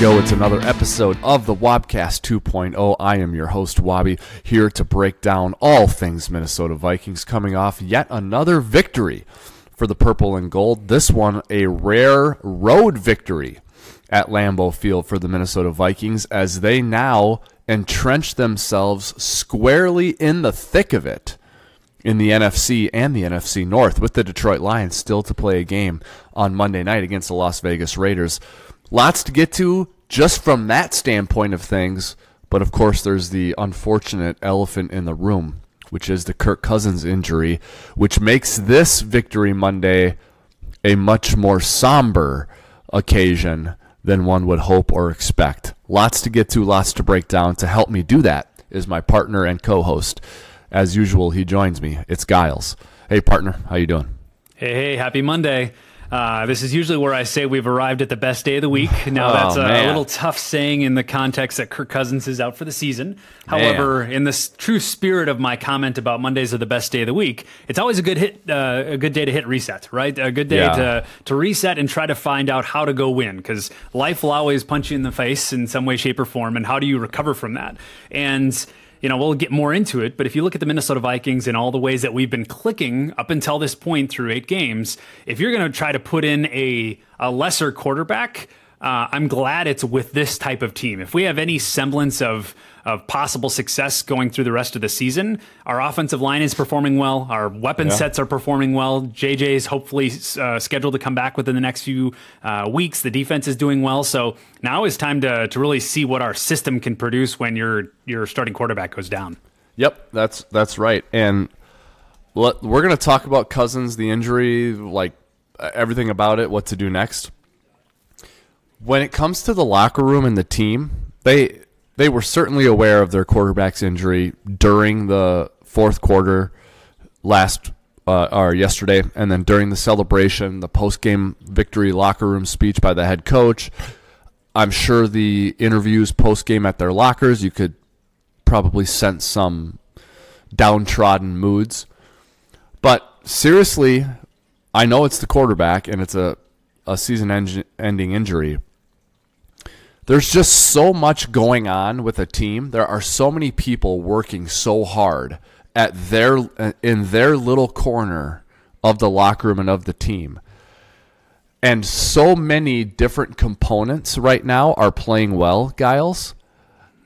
go. It's another episode of the Wobcast 2.0. I am your host, Wobby, here to break down all things Minnesota Vikings coming off yet another victory for the purple and gold. This one, a rare road victory at Lambeau Field for the Minnesota Vikings as they now entrench themselves squarely in the thick of it in the NFC and the NFC North with the Detroit Lions still to play a game on Monday night against the Las Vegas Raiders. Lots to get to just from that standpoint of things, but of course there's the unfortunate elephant in the room, which is the Kirk Cousins injury, which makes this victory Monday a much more somber occasion than one would hope or expect. Lots to get to, lots to break down. To help me do that is my partner and co-host. As usual, he joins me. It's Giles. Hey, partner, how you doing? Hey, hey, happy Monday. Uh, this is usually where I say we've arrived at the best day of the week. Now, Oh, that's a, man. little tough saying in the context that Kirk Cousins is out for the season. However, in the true spirit of my comment about Mondays are the best day of the week, it's always a good hit, uh, a good day to hit reset, right? A good day Yeah. to to reset and try to find out how to go win because life will always punch you in the face in some way, shape, or form. And how do you recover from that? And you know, we'll get more into it, but if you look at the Minnesota Vikings and all the ways that we've been clicking up until this point through eight games, if you're going to try to put in a, a lesser quarterback, uh, I'm glad it's with this type of team. If we have any semblance of of possible success going through the rest of the season, our offensive line is performing well. Our weapon Yeah. sets are performing well. JJ is hopefully uh, scheduled to come back within the next few uh, weeks. The defense is doing well. So now is time to to really see what our system can produce when your your starting quarterback goes down. Yep, that's that's right. And let, we're going to talk about Cousins, the injury, like everything about it, what to do next. When it comes to the locker room and the team, they they were certainly aware of their quarterback's injury during the fourth quarter last uh, or yesterday, and then during the celebration, the post game victory locker room speech by the head coach. I'm sure the interviews post game at their lockers, you could probably sense some downtrodden moods. But seriously, I know it's the quarterback and it's a, a season ending injury. There's just so much going on with a team. There are so many people working so hard at their in their little corner of the locker room and of the team. And so many different components right now are playing well, Giles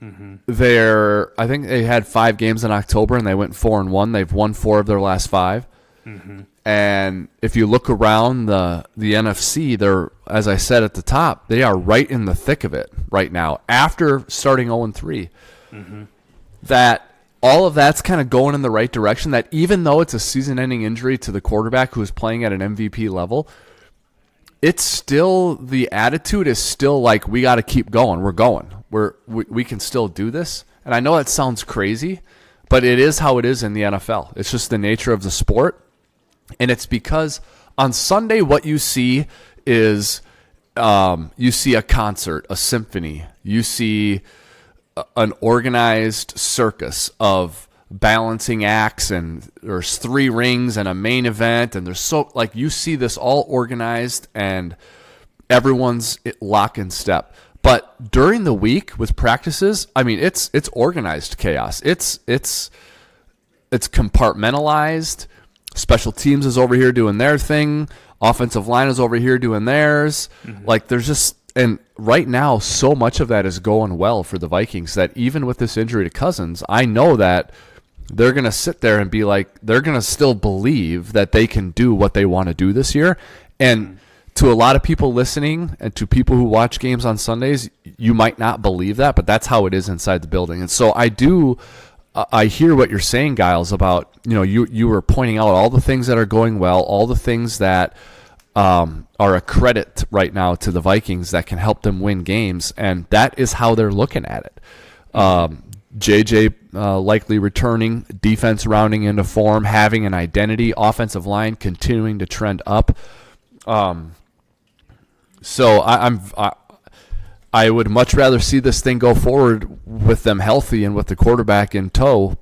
mm-hmm. they're I think they had five games in October and they went four and one. They've won four of their last 5 mm-hmm. And if you look around the the NFC, they're as I said at the top, they are right in the thick of it right now. After starting 0 and 3, mm-hmm. that all of that's kind of going in the right direction. That even though it's a season-ending injury to the quarterback who is playing at an MVP level, it's still the attitude is still like we got to keep going. We're going. We're we, we can still do this. And I know that sounds crazy, but it is how it is in the NFL. It's just the nature of the sport. And it's because on Sunday what you see is um, you see a concert, a symphony. You see an organized circus of balancing acts and there's three rings and a main event. And there's so like you see this all organized and everyone's lock in step. But during the week with practices i mean it's it's organized chaos. It's it's it's compartmentalized special teams is over here doing their thing. Offensive line is over here doing theirs. Mm-hmm. Like there's just and right now so much of that is going well for the vikings that even with this injury to cousins i know that they're going to sit there and be like they're going to still believe that they can do what they want to do this year. And mm-hmm. to a lot of people listening and to people who watch games on Sundays you might not believe that but that's how it is inside the building. And so I do I hear what you're saying Giles about you know you you were pointing out all the things that are going well all the things that um, are a credit right now to the Vikings that can help them win games and that is how they're looking at it um, JJ uh, likely returning, defense rounding into form, having an identity, offensive line continuing to trend up. Um, so I, I'm I, I would much rather see this thing go forward with them healthy and with the quarterback in tow.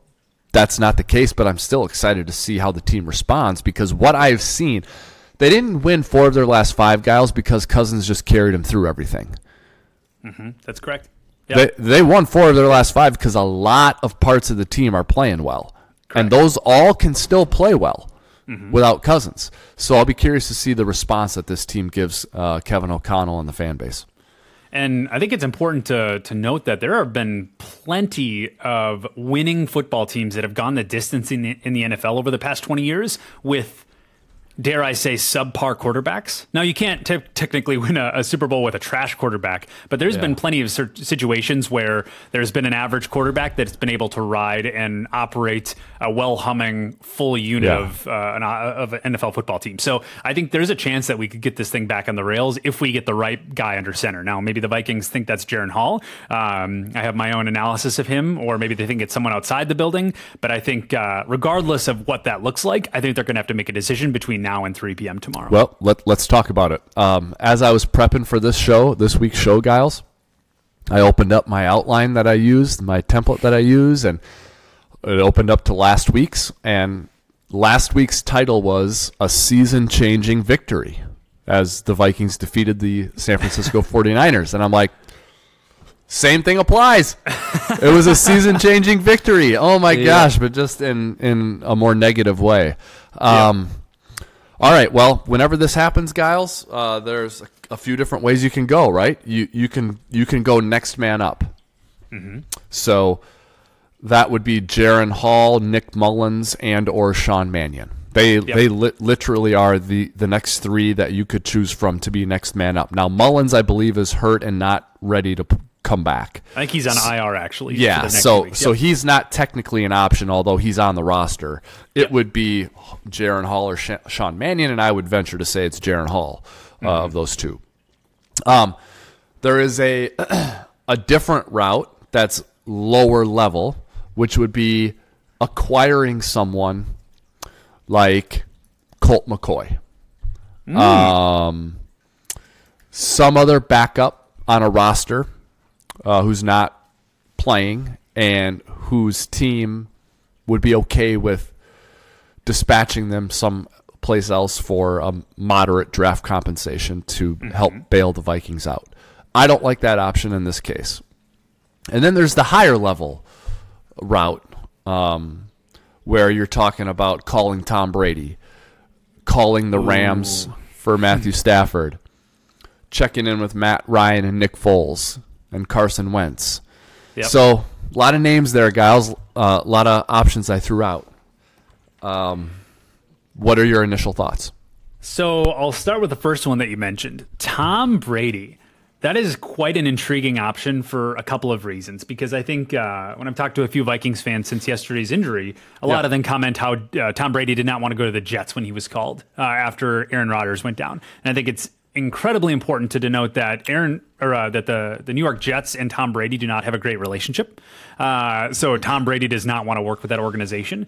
That's not the case, but I'm still excited to see how the team responds because what I've seen, they didn't win four of their last five, Giles, because Cousins just carried them through everything. That's correct. They they won four of their last five because a lot of parts of the team are playing well, and those all can still play well without Cousins. So I'll be curious to see the response that this team gives uh, Kevin O'Connell and the fan base. And I think it's important to to note that there have been plenty of winning football teams that have gone the distance in the, in the NFL over the past 20 years with dare I say subpar quarterbacks. Now you can't te- technically win a, a, Super Bowl with a trash quarterback, but there's Yeah. been plenty of situations where there's been an average quarterback that's been able to ride and operate a well humming full unit Yeah. of uh, an, of an NFL football team. So I think there's a chance that we could get this thing back on the rails if we get the right guy under center. Now maybe the Vikings think that's Jaren Hall. Um, I have my own analysis of him, or maybe they think it's someone outside the building. But I think uh, regardless of what that looks like, I think they're going to have to make a decision between now and 3 p.m. tomorrow. Well, let, let's talk about it. Um, as I was prepping for this show, this week's show, Giles, I opened up my outline that I used, my template that I use, and it opened up to last week's. And last week's title was A Season Changing Victory as the Vikings defeated the San Francisco 49ers. And I'm like, same thing applies. it was a season changing victory. Oh my gosh, but just in, in a more negative way. Um, all right. Well, whenever this happens, Giles, uh, there's a, a few different ways you can go. Right? You you can you can go next man up. So that would be Jaren Hall, Nick Mullens, and or Sean Mannion. They they li- literally are the the next three that you could choose from to be next man up. Now Mullens, I believe, is hurt and not ready to come back. I think he's on IR actually. for Yeah, the next so week. so Yep. he's not technically an option, although he's on the roster. It would be Jaren Hall or Sha- Sean Mannion, and I would venture to say it's Jaren Hall uh, Mm-hmm. of those two. Um, there is a a different route that's lower level, which would be acquiring someone like Colt McCoy. Um, some other backup on a roster uh, who's not playing and whose team would be okay with dispatching them someplace else for a moderate draft compensation to help bail the Vikings out. I don't like that option in this case. And then there's the higher level route um, where you're talking about calling Tom Brady, calling the Rams for Matthew Stafford, checking in with Matt Ryan and Nick Foles and Carson Wentz. Yep. So a lot of names there, guys. Uh, a lot of options I threw out. Um, what are your initial thoughts? So I'll start with the first one that you mentioned Tom Brady. That is quite an intriguing option for a couple of reasons. Because I think uh, when I've talked to a few Vikings fans since yesterday's injury, a lot of them comment how uh, Tom Brady did not want to go to the Jets when he was called uh, after Aaron Rodgers went down. And I think it's incredibly important to denote that Aaron or uh, that the the New York Jets and Tom Brady do not have a great relationship. Uh, so Tom Brady does not want to work with that organization.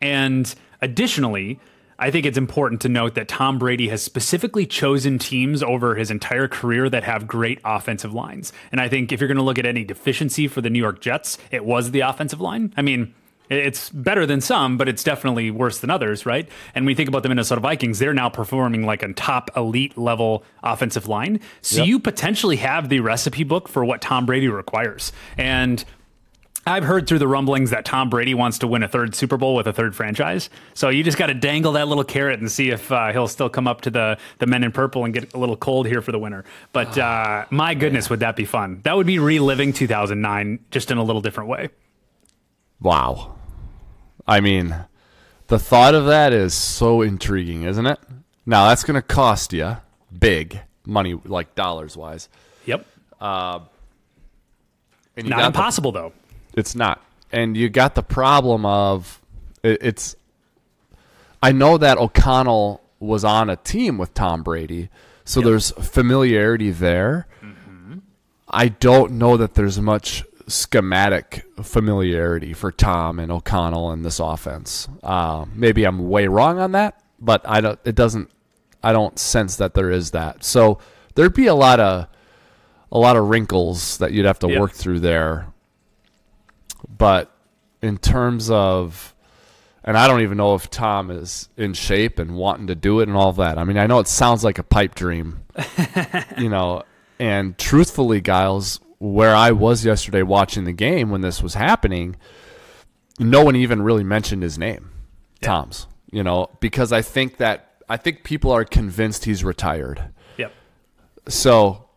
And additionally, I think it's important to note that Tom Brady has specifically chosen teams over his entire career that have great offensive lines. And I think if you're going to look at any deficiency for the New York Jets, it was the offensive line. I mean, it's better than some, but it's definitely worse than others, right? And when we think about the Minnesota Vikings, they're now performing like a top elite level offensive line. So Yep. you potentially have the recipe book for what Tom Brady requires. And I've heard through the rumblings that Tom Brady wants to win a third Super Bowl with a third franchise. So you just got to dangle that little carrot and see if uh, he'll still come up to the the men in purple and get a little cold here for the winter. But uh, my goodness, would that be fun? That would be reliving 2009 just in a little different way. Wow. I mean, the thought of that is so intriguing, isn't it? Now, that's going to cost you big money, like dollars wise. Yep. Uh, and you Not got the- impossible though. it's not. And you got the problem of it, it's. I know that O'Connell was on a team with Tom Brady, so there's familiarity there. Mm-hmm. I don't know that there's much schematic familiarity for Tom and O'Connell in this offense. Uh, maybe I'm way wrong on that, but I don't. It doesn't. I don't sense that there is that. So there'd be a lot of a lot of wrinkles that you'd have to Yeah. work through there but in terms of and I don't even know if Tom is in shape and wanting to do it and all that. I mean, I know it sounds like a pipe dream, you know. And truthfully, Giles, where I was yesterday watching the game when this was happening, no one even really mentioned his name, Tom's. You know, because I think that I think people are convinced he's retired. Yep. So,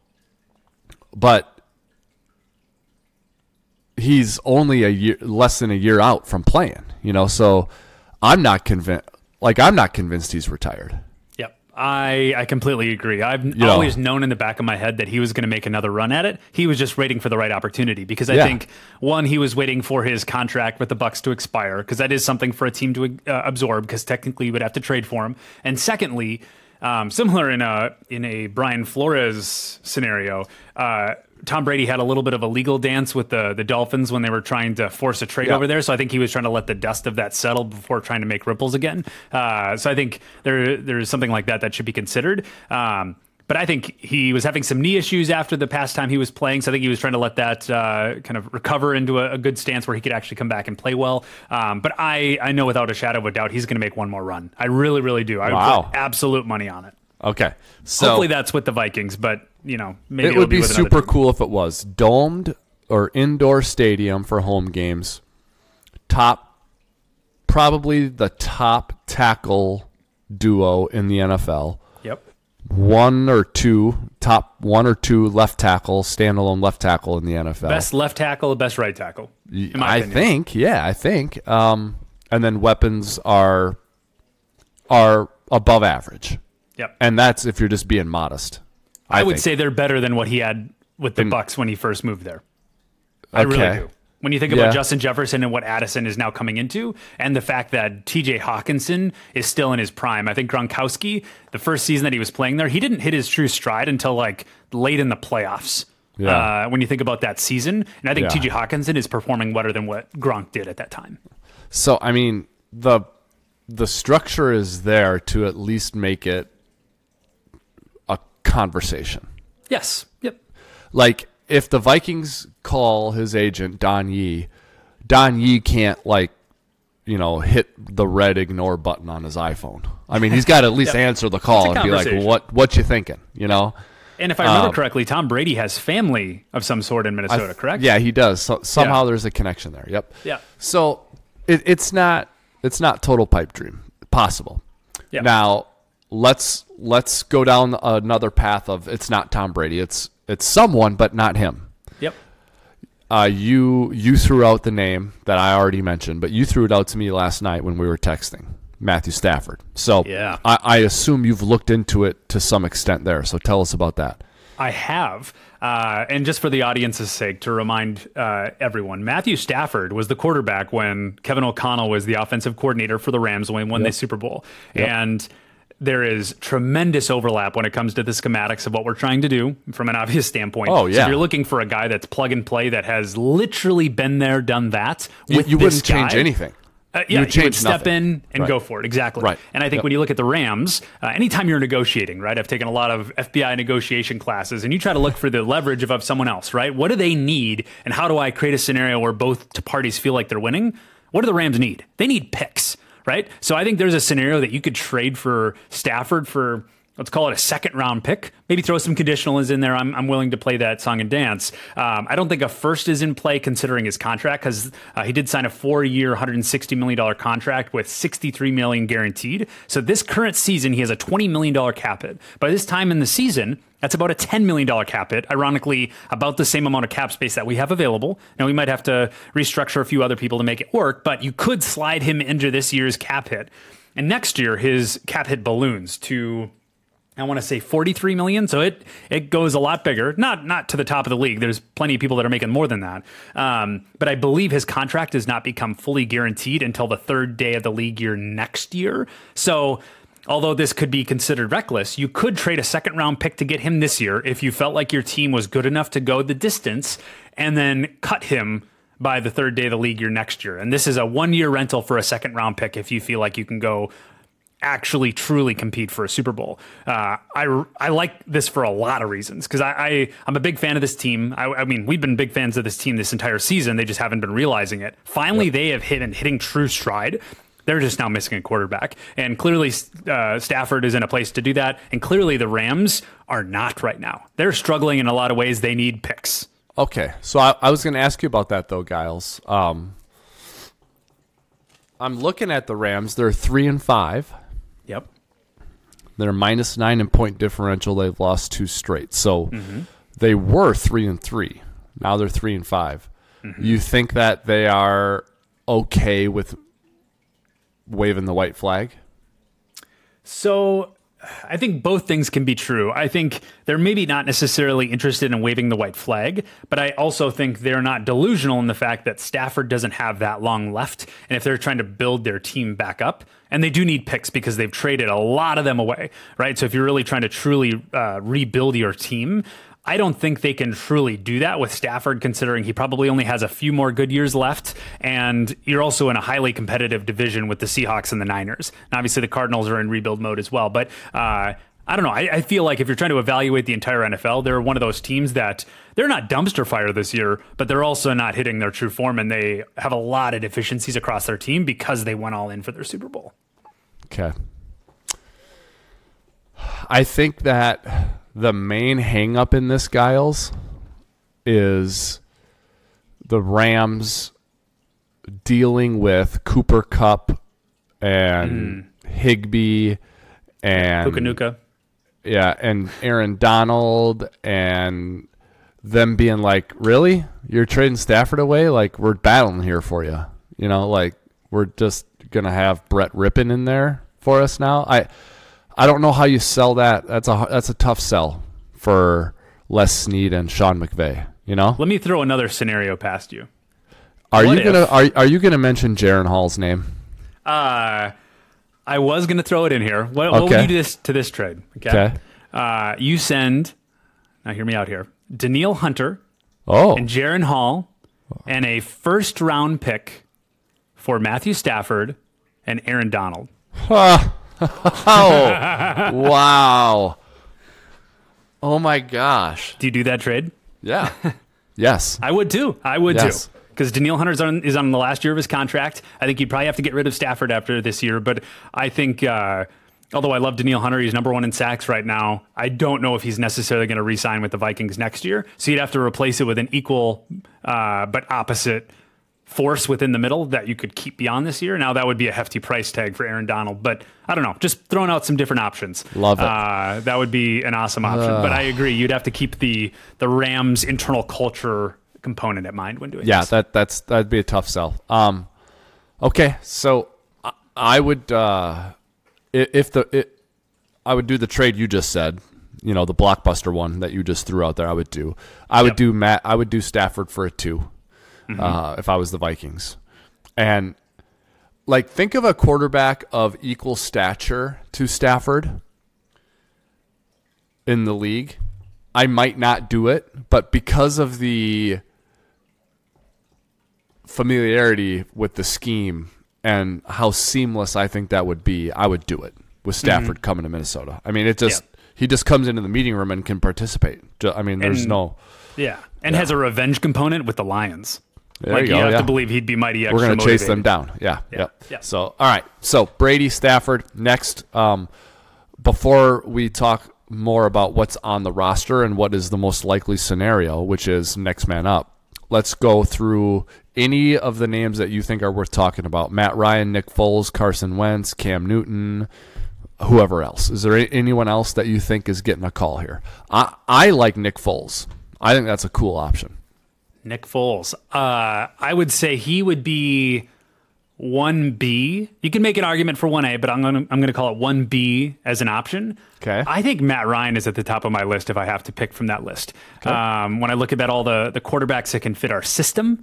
but he's only a year less than a year out from playing. You know, so I'm not convinced. Like I'm not convinced he's retired. I, I completely agree. I've know. always known in the back of my head that he was going to make another run at it. He was just waiting for the right opportunity because I Yeah. think one, he was waiting for his contract with the Bucs to expire because that is something for a team to uh, absorb because technically you would have to trade for him. And secondly, um, similar in a in a Brian Flores scenario, uh, Tom Brady had a little bit of a legal dance with the the Dolphins when they were trying to force a trade Yeah. over there. So I think he was trying to let the dust of that settle before trying to make ripples again. Uh, so I think there there's something like that that should be considered. Um, but I think he was having some knee issues after the past time he was playing. So I think he was trying to let that uh, kind of recover into a, a good stance where he could actually come back and play well. Um, but I, I know without a shadow of a doubt he's going to make one more run. I really, really do. I Wow. would put absolute money on it. Okay, so Hopefully that's with the Vikings, but you know maybe it would be another super cool if it was domed or indoor stadium for home games. Top, probably the top tackle duo in the NFL. Yep. One or two top one or two left tackle, standalone left tackle in the NFL. Best left tackle, best right tackle. I opinion. think, yeah, I think. Um, and then weapons are are above average, Yep. and that's if you're just being modest. I, would think. say they're better than what he had with the Bucs when he first moved there. I really do. When you think Yeah. about Justin Jefferson and what Addison is now coming into, and the fact that TJ Hockenson is still in his prime, I think Gronkowski, the first season that he was playing there, he didn't hit his true stride until like late in the playoffs. Yeah. Uh, when you think about that season, and I think Yeah. TJ Hockenson is performing better than what Gronk did at that time. So I mean the the structure is there to at least make it conversation. Yes. Yep. Like if the Vikings call his agent Don Yee, Don Yee can't like you know hit the red ignore button on his iPhone. I mean he's got to at least answer the call and be like what what you thinking, you know? And if I remember Um, correctly, Tom Brady has family of some sort in Minnesota, correct? Yeah, he does. So, somehow Yeah. there's a connection there. Yep. Yeah. So it, it's not it's not total pipe dream possible. Yeah. Now let's let's go down another path of it's not Tom Brady. It's it's someone, but not him. Yep. Uh, you you threw out the name that I already mentioned, but you threw it out to me last night when we were texting. Matthew Stafford. So Yeah. I, I assume you've looked into it to some extent there. So tell us about that. I have. Uh, and just for the audience's sake, to remind uh, everyone, Matthew Stafford was the quarterback when Kevin O'Connell was the offensive coordinator for the Rams when they won the Super Bowl. And there is tremendous overlap when it comes to the schematics of what we're trying to do from an obvious standpoint. Oh, So yeah. if you're looking for a guy that's plug and play that has literally been there, done that, You, with you wouldn't change anything. uh, You yeah, would he would step in and Right. go for it. Exactly. Right. And I think Yep. when you look at the Rams, uh, anytime you're negotiating, right? I've taken a lot of FBI negotiation classes, and you try to look for the leverage of, of someone else, right? What do they need, and how do I create a scenario where both parties feel like they're winning? What do the Rams need? They need picks, right? So I think there's a scenario that you could trade for Stafford for. Let's call it a second round pick. Maybe throw some conditionals in there. I'm, I'm willing to play that song and dance. Um, I don't think a first is in play considering his contract because uh, he did sign a four year, $160 million contract with 63 million guaranteed. So this current season, he has a $20 million cap hit. By this time in the season, that's about a $10 million cap hit. Ironically, about the same amount of cap space that we have available. Now, we might have to restructure a few other people to make it work, but you could slide him into this year's cap hit. And next year, his cap hit balloons to I want to say 43 million. So it it goes a lot bigger. Not not to the top of the league. There's plenty of people that are making more than that. Um, but I believe his contract does not become fully guaranteed until the third day of the league year next year. So although this could be considered reckless, you could trade a second round pick to get him this year if you felt like your team was good enough to go the distance and then cut him by the third day of the league year next year. And this is a one year rental for a second round pick if you feel like you can go actually truly compete for a Super Bowl. Uh, I I like this for a lot of reasons because I, I I'm a big fan of this team. I, I mean we've been big fans of this team this entire season. They just haven't been realizing it. Finally, they have hit and hitting true stride. They're just now missing a quarterback, and clearly uh, Stafford is in a place to do that. And clearly the Rams are not right now. They're struggling in a lot of ways. They need picks. Okay, so I, I was going to ask you about that though, Giles. Um, I'm looking at the Rams. They're three and five. Yep. They're minus nine in point differential. They've lost two straight. So they were three and three. Now they're three and 5 You think that they are okay with waving the white flag? So I think both things can be true. I think they're maybe not necessarily interested in waving the white flag, but I also think they're not delusional in the fact that Stafford doesn't have that long left. And if they're trying to build their team back up, and they do need picks because they've traded a lot of them away, right? So if you're really trying to truly uh, rebuild your team, I don't think they can truly do that with Stafford, considering he probably only has a few more good years left. And you're also in a highly competitive division with the Seahawks and the Niners. And obviously, the Cardinals are in rebuild mode as well. But uh, I don't know. I, I, feel like if you're trying to evaluate the entire NFL, they're one of those teams that they're not dumpster fire this year, but they're also not hitting their true form. And they have a lot of deficiencies across their team because they went all in for their Super Bowl. Okay. I think that the main hangup in this, Giles, is the Rams dealing with Cooper Kupp and mm. Higbee and Puka yeah, and Aaron Donald and them being like, "Really? You're trading Stafford away? Like we're battling here for you. You know, like we're just gonna have Brett Rypien in there for us now." I I don't know how you sell that. That's a that's a tough sell for Les Snead and Sean McVay. You know, Let me throw another scenario past you. are what you gonna are are you gonna mention Jaren Hall's name? Uh, I was going to throw it in here. What, what would you do this to this trade? Okay. Okay. Uh, you send, now hear me out here, Danielle Hunter Oh, and Jaren Hall and a first round pick for Matthew Stafford and Aaron Donald. oh, wow! Oh my gosh! Do you do that trade? Yeah. yes. I would too. I would Yes. too. Because Danielle Hunter is on, is on the last year of his contract. I think you'd probably have to get rid of Stafford after this year. But I think, uh, although I love Danielle Hunter, he's number one in sacks right now. I don't know if he's necessarily going to re sign with the Vikings next year. So you'd have to replace it with an equal uh, but opposite force within the middle that you could keep beyond this year. Now, that would be a hefty price tag for Aaron Donald. But I don't know. Just throwing out some different options. Love it. Uh, that would be an awesome option. But I agree. You'd have to keep the, the Rams' internal culture component at mind when doing Yeah, this. that that's that'd be a tough sell. Um, okay, so I, I would uh, if the it, I would do the trade you just said. You know, the blockbuster one that you just threw out there. I would do. I would Yep. do Matt. I would do Stafford for a 2 uh, if I was the Vikings, and like think of a quarterback of equal stature to Stafford in the league. I might not do it, but because of the familiarity with the scheme and how seamless I think that would be, I would do it with Stafford coming to Minnesota. I mean, it just Yeah. he just comes into the meeting room and can participate. I mean, there's And- no Yeah. And has a revenge component with the Lions. There like you go, have yeah. to believe he'd be mighty extra we're going to chase them down. Yeah, Yeah, Yep. yeah. So, all right. So Brady Stafford next. Um, before we talk more about what's on the roster and what is the most likely scenario, which is next man up, let's go through any of the names that you think are worth talking about. Matt Ryan, Nick Foles, Carson Wentz, Cam Newton, whoever else. Is there anyone else that you think is getting a call here? I I like Nick Foles. I think that's a cool option. Nick Foles. Uh, I would say he would be one B. You can make an argument for one A, but I'm gonna I'm gonna call it one B as an option. Okay. I think Matt Ryan is at the top of my list if I have to pick from that list. Um, when I look at that, all the the quarterbacks that can fit our system.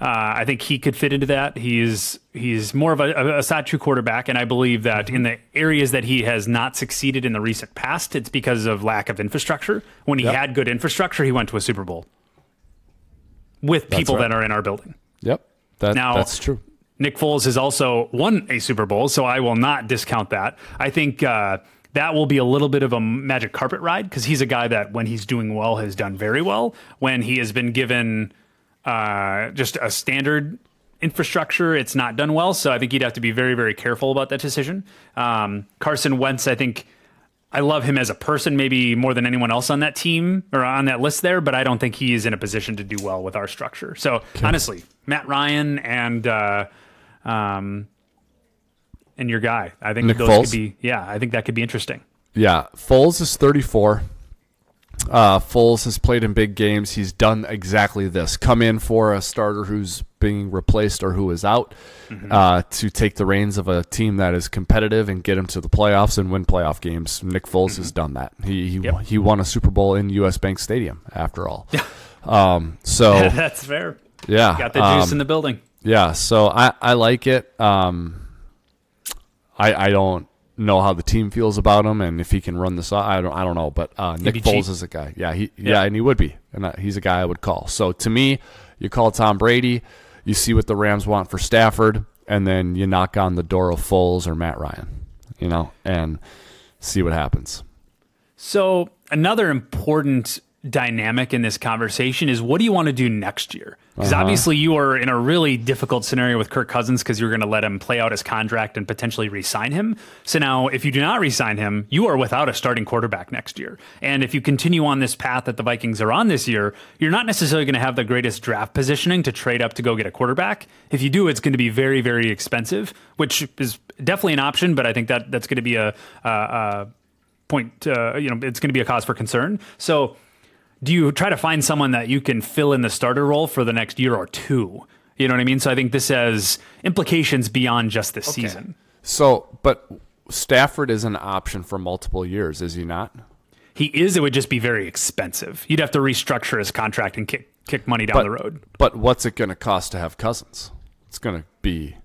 Uh, I think he could fit into that. He's he's more of a, a, a Satu quarterback, and I believe that in the areas that he has not succeeded in the recent past, it's because of lack of infrastructure. When he Yep. had good infrastructure, he went to a Super Bowl with people right. that are in our building. Yep. That, Now- that's true. Nick Foles has also won a Super Bowl, so I will not discount that. I think uh, that will be a little bit of a magic carpet ride because he's a guy that, when he's doing well, has done very well. When he has been given uh, just a standard infrastructure, it's not done well. So I think he'd have to be very, very careful about that decision. Um, Carson Wentz, I think. I love him as a person, maybe more than anyone else on that team or on that list there, but I don't think he is in a position to do well with our structure. So honestly, Matt Ryan and uh, um, and your guy, I think Nick those Foles? could be yeah, I think that could be interesting. Yeah, Foles is 34. Uh, Foles has played in big games. He's done exactly this: come in for a starter who's being replaced or who is out, uh, to take the reins of a team that is competitive and get him to the playoffs and win playoff games. Nick Foles has done that. He he, Yep. he won a Super Bowl in U.S. Bank Stadium, after all. um, so That's fair. yeah, Got the juice um, in the building. yeah, so I, I like it. Um, I I don't know how the team feels about him and if he can run this. I don't I don't know, but uh, Nick Foles cheap. is a guy. Yeah, he yeah, Yeah. and he would be, and uh, he's a guy I would call. So to me, you call Tom Brady, you see what the Rams want for Stafford, and then you knock on the door of Foles or Matt Ryan, you know, and see what happens. So another important dynamic in this conversation is what do you want to do next year? Because Uh-huh. obviously you are in a really difficult scenario with Kirk Cousins because you're going to let him play out his contract and potentially re-sign him. So now, if you do not re-sign him, you are without a starting quarterback next year. And if you continue on this path that the Vikings are on this year, you're not necessarily going to have the greatest draft positioning to trade up to go get a quarterback. If you do, it's going to be very, very expensive, which is definitely an option. But I think that that's going to be a, a, a point uh, you know it's going to be a cause for concern so do you try to find someone that you can fill in the starter role for the next year or two you know what i mean so i think this has implications beyond just this season So, but Stafford is an option for multiple years, is he not? he is it would just be very expensive you'd have to restructure his contract and kick kick money down the road But what's it going to cost to have Cousins? It's going to be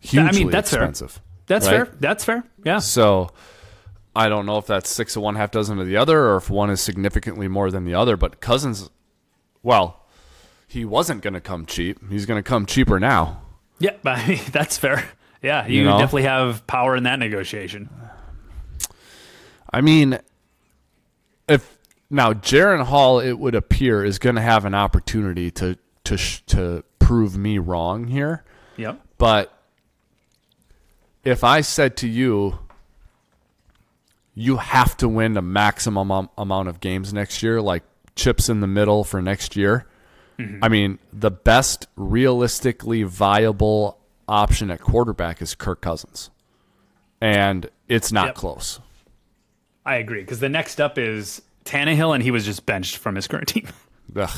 hugely that's fair. expensive. that's right? fair that's fair yeah So I don't know if that's six of one, half dozen of the other, or if one is significantly more than the other. But Cousins, well, he wasn't going to come cheap. He's going to come cheaper now. yeah but I mean, that's fair yeah you, You know? definitely have power in that negotiation I mean, if now Jaren Hall, it would appear, is going to have an opportunity to to to prove me wrong here. yep But if I said to you, you have to win a maximum amount of games next year, like chips in the middle for next year, I mean, the best realistically viable option at quarterback is Kirk Cousins. And it's not Yep. close. i agree because the next up is Tannehill, and he was just benched from his current team Ugh.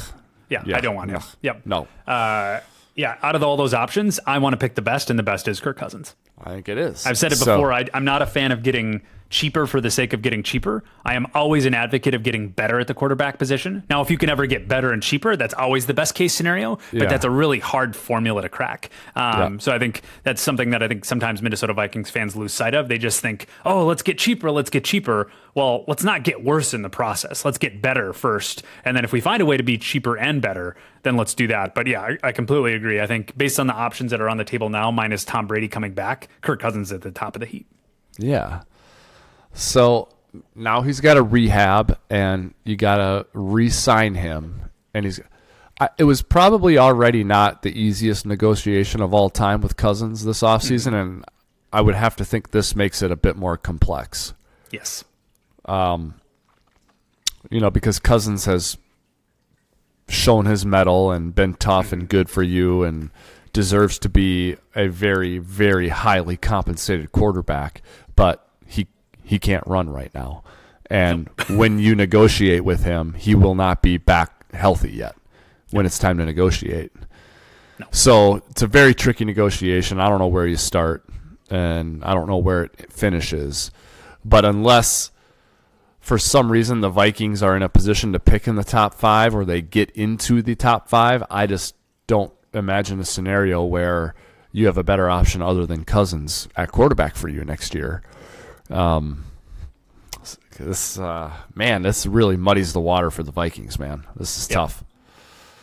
yeah, Yeah, i don't want him ugh. yep No, Uh, yeah, out of all those options, I want to pick the best, and the best is Kirk Cousins. I think it is. I've said it So- before. I, I'm not a fan of getting cheaper for the sake of getting cheaper. I am always an advocate of getting better at the quarterback position. Now, if you can ever get better and cheaper, that's always the best case scenario, but Yeah. that's a really hard formula to crack. Um, Yeah. So I think that's something that I think sometimes Minnesota Vikings fans lose sight of. They just think, oh, let's get cheaper, let's get cheaper. Well, let's not get worse in the process. Let's get better first. And then if we find a way to be cheaper and better, then let's do that. But yeah, I, I completely agree. I think based on the options that are on the table now, minus Tom Brady coming back, Kirk Cousins at the top of the heap. Yeah. So now he's got to rehab, and you got to re-sign him, and he's. I, it was probably already not the easiest negotiation of all time with Cousins this offseason, mm-hmm. and I would have to think this makes it a bit more complex. Yes. Um, you know, because Cousins has shown his mettle and been tough and mm-hmm. good for you, and deserves to be a very, very highly compensated quarterback, but he can't run right now. And when you negotiate with him, he will not be back healthy yet when it's time to negotiate. So it's a very tricky negotiation. I don't know where you start, and I don't know where it finishes. But unless for some reason the Vikings are in a position to pick in the top five or they get into the top five, I just don't imagine a scenario where you have a better option other than Cousins at quarterback for you next year. Um, this uh, man, this really muddies the water for the Vikings, man. This is tough.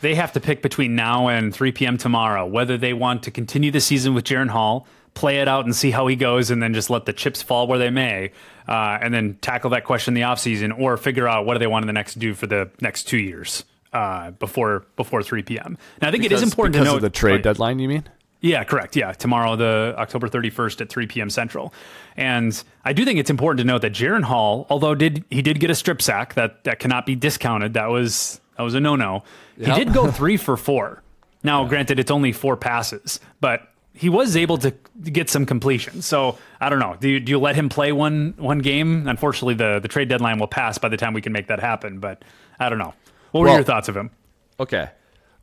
They have to pick between now and 3 p.m. tomorrow whether they want to continue the season with Jaren Hall, play it out and see how he goes, and then just let the chips fall where they may, uh, and then tackle that question in the offseason, or figure out what do they want in the next do for the next two years uh, before before 3 p.m. Now, I think it is important to because note the trade deadline. You mean? Yeah, correct. Yeah, tomorrow, the October 31st at 3 p.m. Central. And I do think it's important to note that Jaren Hall, although did he did get a strip sack that that cannot be discounted. That was that was a no no. Yep. He did go three for four. Now, granted, it's only four passes, but he was able to get some completion. So I don't know. Do you, do you let him play one one game? Unfortunately, the the trade deadline will pass by the time we can make that happen. But I don't know. What were Well- your thoughts of him? Okay.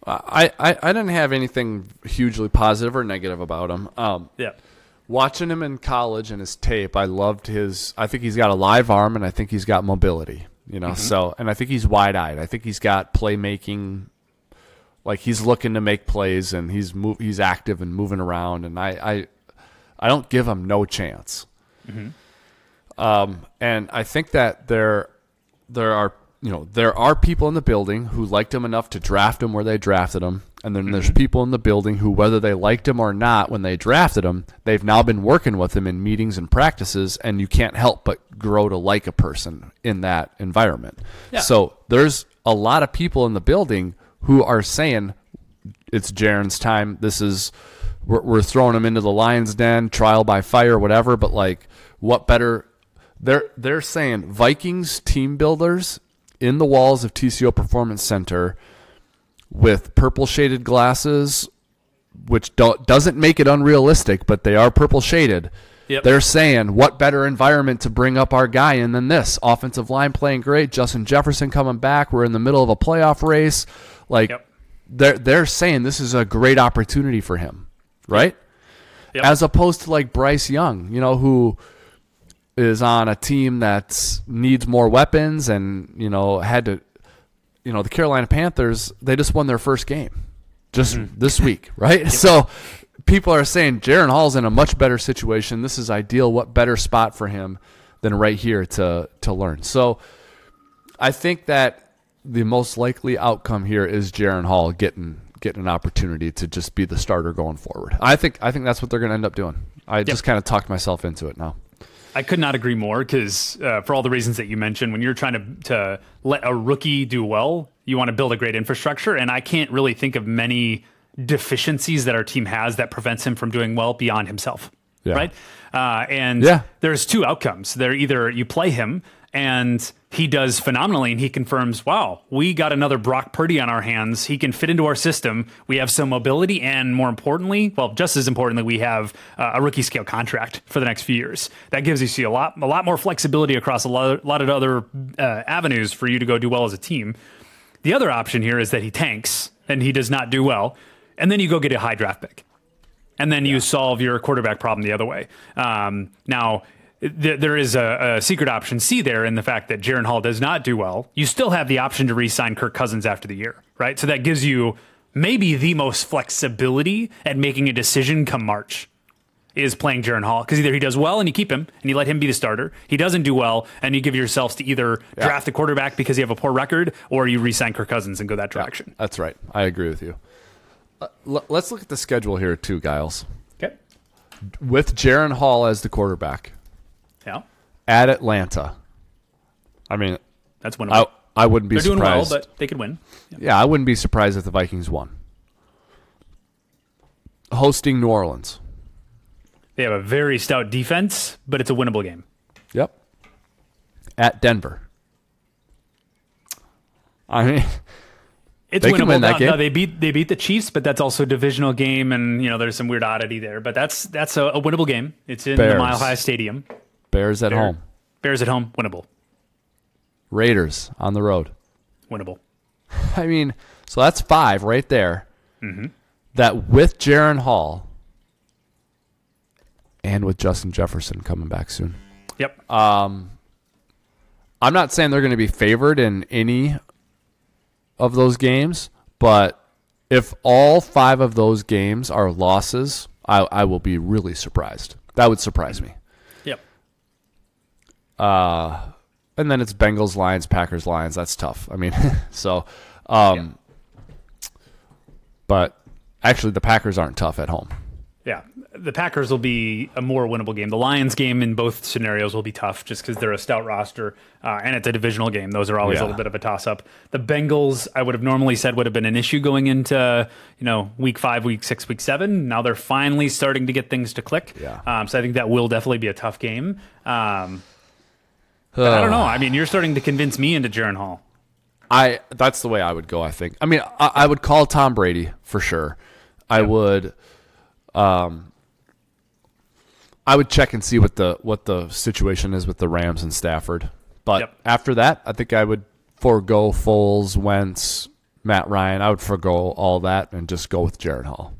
I, I, I didn't have anything hugely positive or negative about him. Um, Yeah. watching him in college and his tape, I loved his. I think he's got a live arm and I think he's got mobility. You know, so and I think he's wide eyed. I think he's got playmaking. Like he's looking to make plays and he's move, he's active and moving around and I I, I don't give him no chance. Um, and I think that there there are you know there are people in the building who liked him enough to draft him where they drafted him and then there's mm-hmm. people in the building who whether they liked him or not when they drafted him they've now been working with him in meetings and practices and you can't help but grow to like a person in that environment Yeah. so there's a lot of people in the building who are saying it's Jaren's time. This is we're, we're throwing him into the lion's den, trial by fire, whatever. But like, what better? They're they're saying Vikings team builders in the walls of TCO Performance Center with purple shaded glasses, which don't, doesn't make it unrealistic, but they are purple shaded. Yep. They're saying, what better environment to bring up our guy in than this? Offensive line playing great. Justin Jefferson coming back. We're in the middle of a playoff race. Like, Yep. they're they're saying this is a great opportunity for him, right? Yep. As opposed to like Bryce Young, you know, who is on a team that needs more weapons and you know had to, you know, the Carolina Panthers they just won their first game just mm-hmm. this week, right? So people are saying Jaren Hall's in a much better situation. This is ideal. What better spot for him than right here to to learn? So I think that the most likely outcome here is Jaren Hall getting getting an opportunity to just be the starter going forward. I think I think that's what they're going to end up doing. I just kind of talked myself into it now. I could not agree more because uh, for all the reasons that you mentioned, when you're trying to to let a rookie do well, you want to build a great infrastructure, and I can't really think of many deficiencies that our team has that prevents him from doing well beyond himself. Yeah. Right? Uh, and Yeah. there's two outcomes. There either you play him and he does phenomenally and he confirms, wow, we got another Brock Purdy on our hands. He can fit into our system. We have some mobility and more importantly, well, just as importantly, we have uh, a rookie scale contract for the next few years. That gives you a lot, a lot more flexibility across a lot, lot of other uh, avenues for you to go do well as a team. The other option here is that he tanks and he does not do well. And then you go get a high draft pick and then you solve your quarterback problem the other way. Um, now, there is a, a secret option C there in the fact that Jaren Hall does not do well. You still have the option to re-sign Kirk Cousins after the year, right? So that gives you maybe the most flexibility at making a decision come March. Is playing Jaren Hall because either he does well and you keep him and you let him be the starter. He doesn't do well and you give yourselves to either draft a quarterback because you have a poor record or you re-sign Kirk Cousins and go that direction. That's right. I agree with you. Uh, let's look at the schedule here too, Giles. Okay. With Jaren Hall as the quarterback Yeah, at Atlanta. I mean, that's one. I I wouldn't be They're doing well, but they could win. yeah, I wouldn't be surprised if the Vikings won. Hosting New Orleans. They have a very stout defense, but it's a winnable game. Yep. At Denver. I mean, It's They winnable. can win that Now- game. now they beat they beat the Chiefs, but that's also a divisional game, and you know there's some weird oddity there. But that's that's a, a winnable game. It's in Bears. the Mile High Stadium. Bears at Bear- home. Bears at home, winnable, Raiders on the road. winnable. I mean, so that's five right there. Mm-hmm. That with Jaren Hall and with Justin Jefferson coming back soon. Yep. I'm not saying they're going to be favored in any of those games, but if all five of those games are losses, I, I will be really surprised. That would surprise me. Yep. And then it's Bengals, Lions, Packers, Lions. That's tough. I mean, so, um, but actually, the Packers aren't tough at home. Yeah. the Packers will be a more winnable game. The Lions game in both scenarios will be tough just because they're a stout roster uh, and it's a divisional game. Those are always Yeah. a little bit of a toss up. The Bengals, I would have normally said would have been an issue going into you know week five, week six, week seven. Now they're finally starting to get things to click. Yeah. Um, so I think that will definitely be a tough game. Um, I don't know. I mean, you're starting to convince me into Jaren Hall. I that's the way I would go. I think. I mean, I, I would call Tom Brady for sure. I would, um, I would check and see what the what the situation is with the Rams and Stafford. But Yep. after that, I think I would forego Foles, Wentz, Matt Ryan. I would forego all that and just go with Jaren Hall.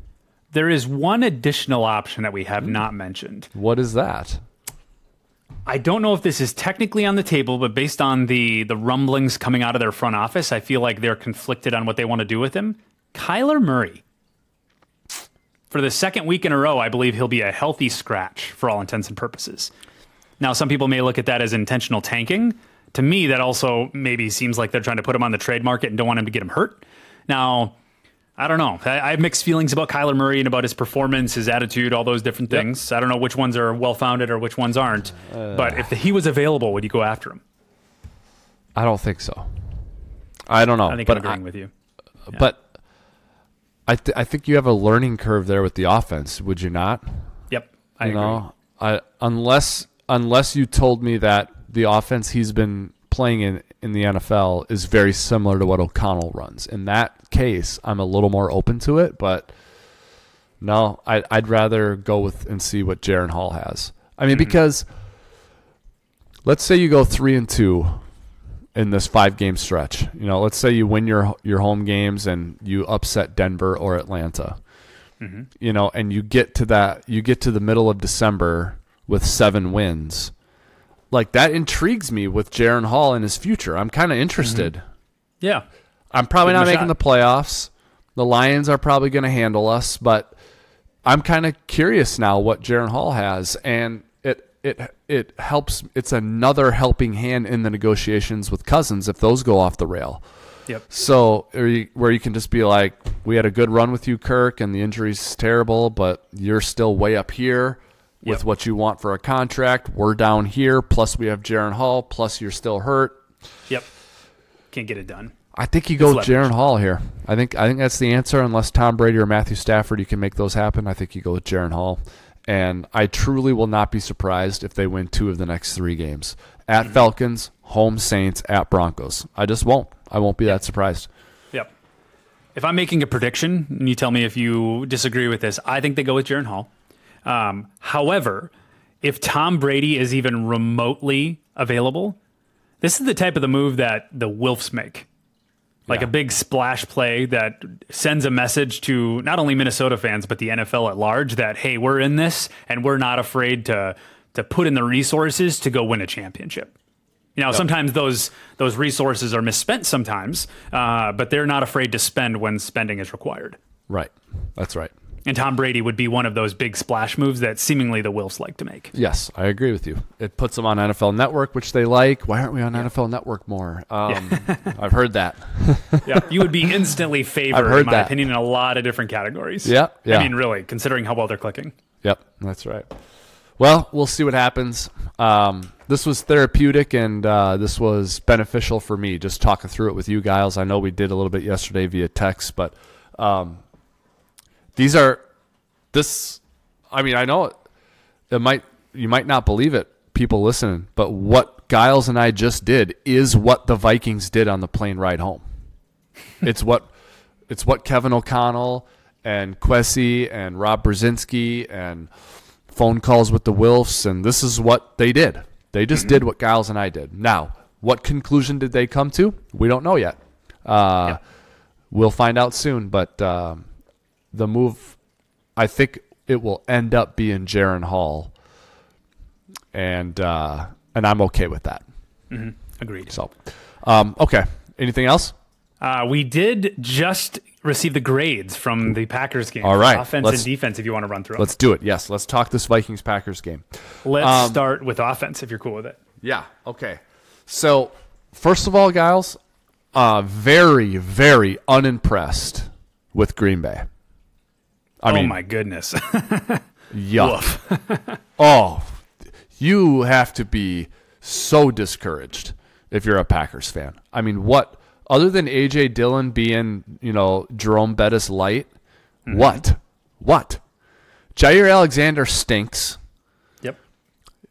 There is one additional option that we have not mentioned. What is that? I don't know if this is technically on the table, but based on the the rumblings coming out of their front office, I feel like they're conflicted on what they want to do with him. Kyler Murray. For the second week in a row, I believe he'll be a healthy scratch for all intents and purposes. Now, some people may look at that as intentional tanking. To me, that also maybe seems like they're trying to put him on the trade market and don't want him to get him hurt. Now, I don't know. I I have mixed feelings about Kyler Murray and about his performance, his attitude, all those different Yep. things. I don't know which ones are well founded or which ones aren't. Uh. but if he was available, would you go after him? I don't think so. I don't know. I think but I'm agreeing with you. But I th- I think you have a learning curve there with the offense. Would you not? Yep, I you agree. know, I unless unless you told me that the offense he's been playing in in the NFL is very similar to what O'Connell runs. In that case, I'm a little more open to it, but no, I, I'd rather go with and see what Jaren Hall has. I mean, mm-hmm. because let's say you go three and two in this five game stretch. You know, let's say you win your your home games and you upset Denver or Atlanta. Mm-hmm. You know, and you get to that you get to the middle of December with seven wins. Like that intrigues me with Jaren Hall and his future. I'm kind of interested. Mm-hmm. Yeah, I'm probably Give not making shot. the playoffs. The Lions are probably going to handle us, but I'm kind of curious now what Jaren Hall has, and it it it helps. It's another helping hand in the negotiations with Cousins if those go off the rail. yep. So where you, where you can just be like, we had a good run with you, Kirk, and the injury's terrible, but you're still way up here with Yep. what you want for a contract. We're down here. Plus we have Jaren Hall. Plus you're still hurt. Yep. Can't get it done. I think you go. Jaren Hall here. I think I think that's the answer. Unless Tom Brady or Matthew Stafford, you can make those happen. I think you go with Jaren Hall, and I truly will not be surprised if they win two of the next three games at mm-hmm. Falcons, home Saints, at Broncos. I just won't. I won't be that surprised. Yep. If I'm making a prediction, and you tell me if you disagree with this, I think they go with Jaren Hall. Um, however, if Tom Brady is even remotely available, this is the type of the move that the Wilfs make. Like Yeah. a big splash play that sends a message to not only Minnesota fans but the NFL at large that hey, we're in this and we're not afraid to to put in the resources to go win a championship. You know, sometimes those those resources are misspent sometimes, uh, but they're not afraid to spend when spending is required. Right. That's right. And Tom Brady would be one of those big splash moves that seemingly the Wilfs like to make. Yes, I agree with you. It puts them on NFL Network, which they like. Why aren't we on NFL Network more? Um, I've heard that. Yeah, you would be instantly favored, in my that. opinion, in a lot of different categories. Yeah, yeah. I mean, really, considering how well they're clicking. Yep, that's right. Well, we'll see what happens. Um, this was therapeutic and uh, this was beneficial for me, just talking through it with you guys. I know we did a little bit yesterday via text, but um, these are this. I mean, I know it, it might you might not believe it, people listening, but what Giles and I just did is what the Vikings did on the plane ride home. It's what it's what Kevin O'Connell and Kwesi and Rob Brzezinski and phone calls with the Wilfs, and this is what they did. They just did what Giles and I did. Now, what conclusion did they come to? We don't know yet. Uh, Yeah. We'll find out soon, but um, the move, I think it will end up being Jaren Hall, and uh, and I'm okay with that. Agreed. So, um, okay. Anything else? Uh, we did just receive the grades from the Packers game. All right, Offense let's- and defense, if you want to run through. Let's do it. Yes, let's talk this Vikings Packers game. Let's um, start with offense, if you're cool with it. Yeah. Okay. So, first of all, Giles, uh, very, very unimpressed with Green Bay. I oh mean, my goodness. Yuck. oh, you have to be so discouraged if you're a Packers fan. I mean, what other than AJ Dillon being, you know, Jerome Bettis light, Mm-hmm. what? What? Jaire Alexander stinks. Yep.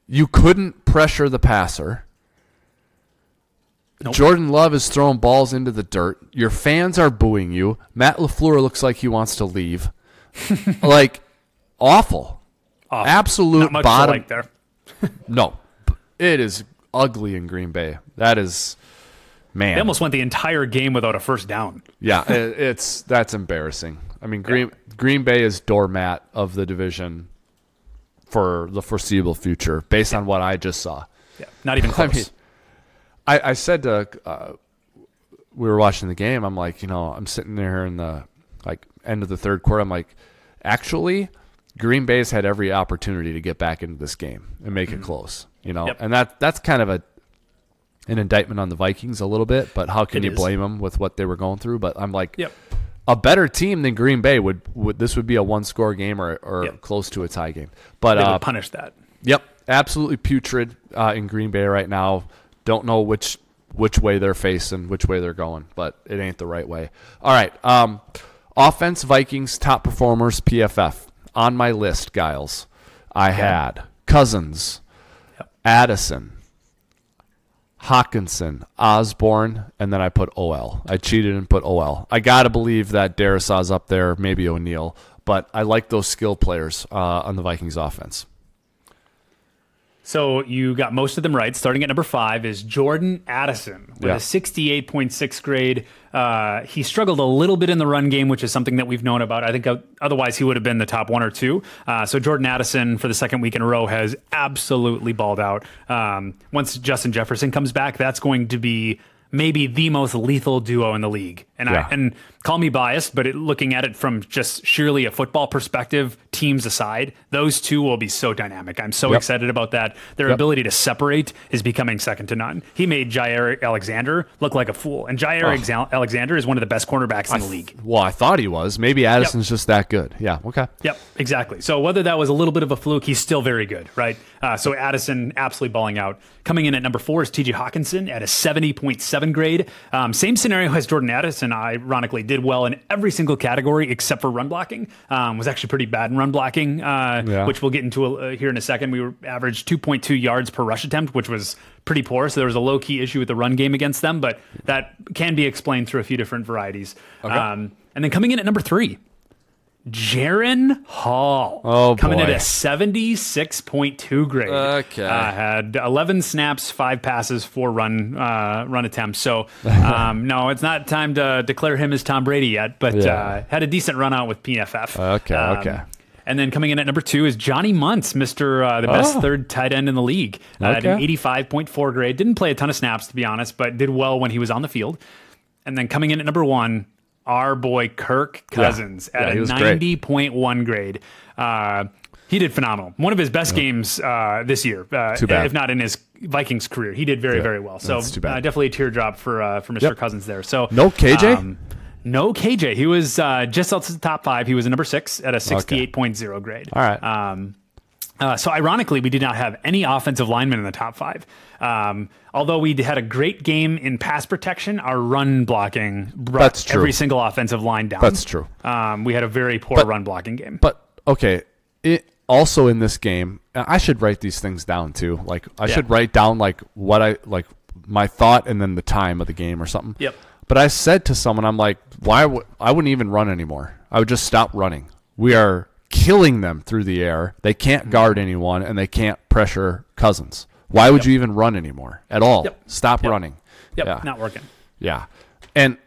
You couldn't pressure the passer. Nope. Jordan Love is throwing balls into the dirt. Your fans are booing you. Matt LaFleur looks like he wants to leave. like awful. Awful. Absolute bottom. like there. No. It is ugly in Green Bay. That is man. They almost went the entire game without a first down. yeah, it, it's that's embarrassing. I mean, Green Green Bay is doormat of the division for the foreseeable future, based on what I just saw. Yeah. Not even I close. mean, I, I said to uh, we were watching the game. I'm like, you know, I'm sitting there in the like end of the third quarter. I'm like, actually, Green Bay's had every opportunity to get back into this game and make it close. You know, Mm-hmm. Yep. and that that's kind of a an indictment on the Vikings a little bit. But how can It you is. blame them with what they were going through? But I'm like, Yep. a better team than Green Bay would, would this would be a one score game or, or Yep. close to a tie game. But They uh, punish that. Yep, absolutely putrid uh, in Green Bay right now. Don't know which which way they're facing, which way they're going, but it ain't the right way. All right, um, offense Vikings top performers PFF on my list, Giles. I had Cousins, Yep. Addison, Hockenson, Osborne, and then I put OL. I cheated and put OL. I gotta believe that Darrisaw's up there, maybe O'Neill, but I like those skill players uh, on the Vikings offense. So you got most of them right. Starting at number five is Jordan Addison with Yeah. a 68.6 grade. Uh, he struggled a little bit in the run game, which is something that we've known about. I think otherwise he would have been the top one or two. Uh, so Jordan Addison for the second week in a row has absolutely balled out. Um, once Justin Jefferson comes back, that's going to be maybe the most lethal duo in the league. And Yeah. I and call me biased, but it, looking at it from just surely a football perspective, teams aside, those two will be so dynamic. I'm so Yep. excited about that. Their Yep. ability to separate is becoming second to none. He made Jaire Alexander look like a fool, and Jaire Oh. Exa- Alexander is one of the best cornerbacks in the league. Well, I thought he was. Maybe Addison's just that good. Yeah. Okay. Yep, exactly. So whether that was a little bit of a fluke, he's still very good, right? Uh, so Addison absolutely balling out. Coming in at number four is T.J. Hockenson at a 70.7 grade. Um, same scenario as Jordan Addison, ironically, did well in every single category except for run blocking. Um, was actually pretty bad in run blocking, uh, Yeah. which we'll get into uh, here in a second. We were averaged 2.2 yards per rush attempt, which was pretty poor. So there was a low key issue with the run game against them, but that can be explained through a few different varieties. Um, and then coming in at number three, Jaren Hall. Oh, coming in boy. at a 76.2 grade. Okay. Uh, had 11 snaps, five passes, four run uh, run attempts. So, um, no, it's not time to declare him as Tom Brady yet, but Yeah. uh, had a decent run out with PFF. Okay, Um, okay. And then coming in at number two is Johnny Mundt, Mr. Uh, the best Oh. third tight end in the league. Uh, at an 85.4 grade. Didn't play a ton of snaps, to be honest, but did well when he was on the field. And then coming in at number one, our boy Kirk Cousins Yeah, at he a 90.1 grade. Uh, he did phenomenal. One of his best games uh, this year, uh, Too bad. if not in his Vikings career. He did very, very well. So that's too bad. Uh, definitely a teardrop for uh, for Mr. Yep. Cousins there. So No KJ? um, no KJ. He was uh, just outside the top five. He was a number six at a 68.0 grade. All right. Um, uh, so ironically, we did not have any offensive linemen in the top five. Um, although we had a great game in pass protection, our run blocking brought That's true. every single offensive line down. That's true. Um, we had a very poor run blocking game. But okay, it also in this game, I should write these things down too. Like I should write down like what I like my thought and then the time of the game or something. Yep. But I said to someone, I'm like, why? would I wouldn't even run anymore. I would just stop running. We are killing them through the air. They can't guard anyone and they can't pressure Cousins. Why would you even run anymore at all? Yep. Stop Yep. running. yep, Yeah. not working. Yeah. And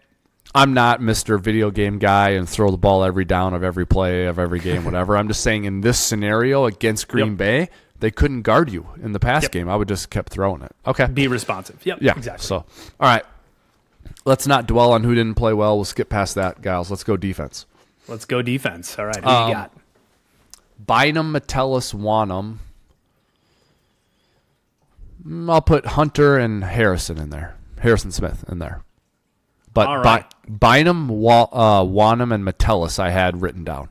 I'm not Mr. Video Game guy and throw the ball every down of every play of every game, whatever. I'm just saying in this scenario against Green Yep. Bay, they couldn't guard you in the pass Yep. game. I would just kept throwing it. Okay. Be responsive. Yep. yeah. Exactly. So, all right. Let's not dwell on who didn't play well. We'll skip past that, Giles. Let's go defense. Let's go defense. All right. Who Um, you got? Bynum, Metellus, Wonnum. Mm, I'll put Hunter and Harrison in there. Harrison Smith in there. But All By- Bynum, Wa- uh, Wonnum, and Metellus I had written down.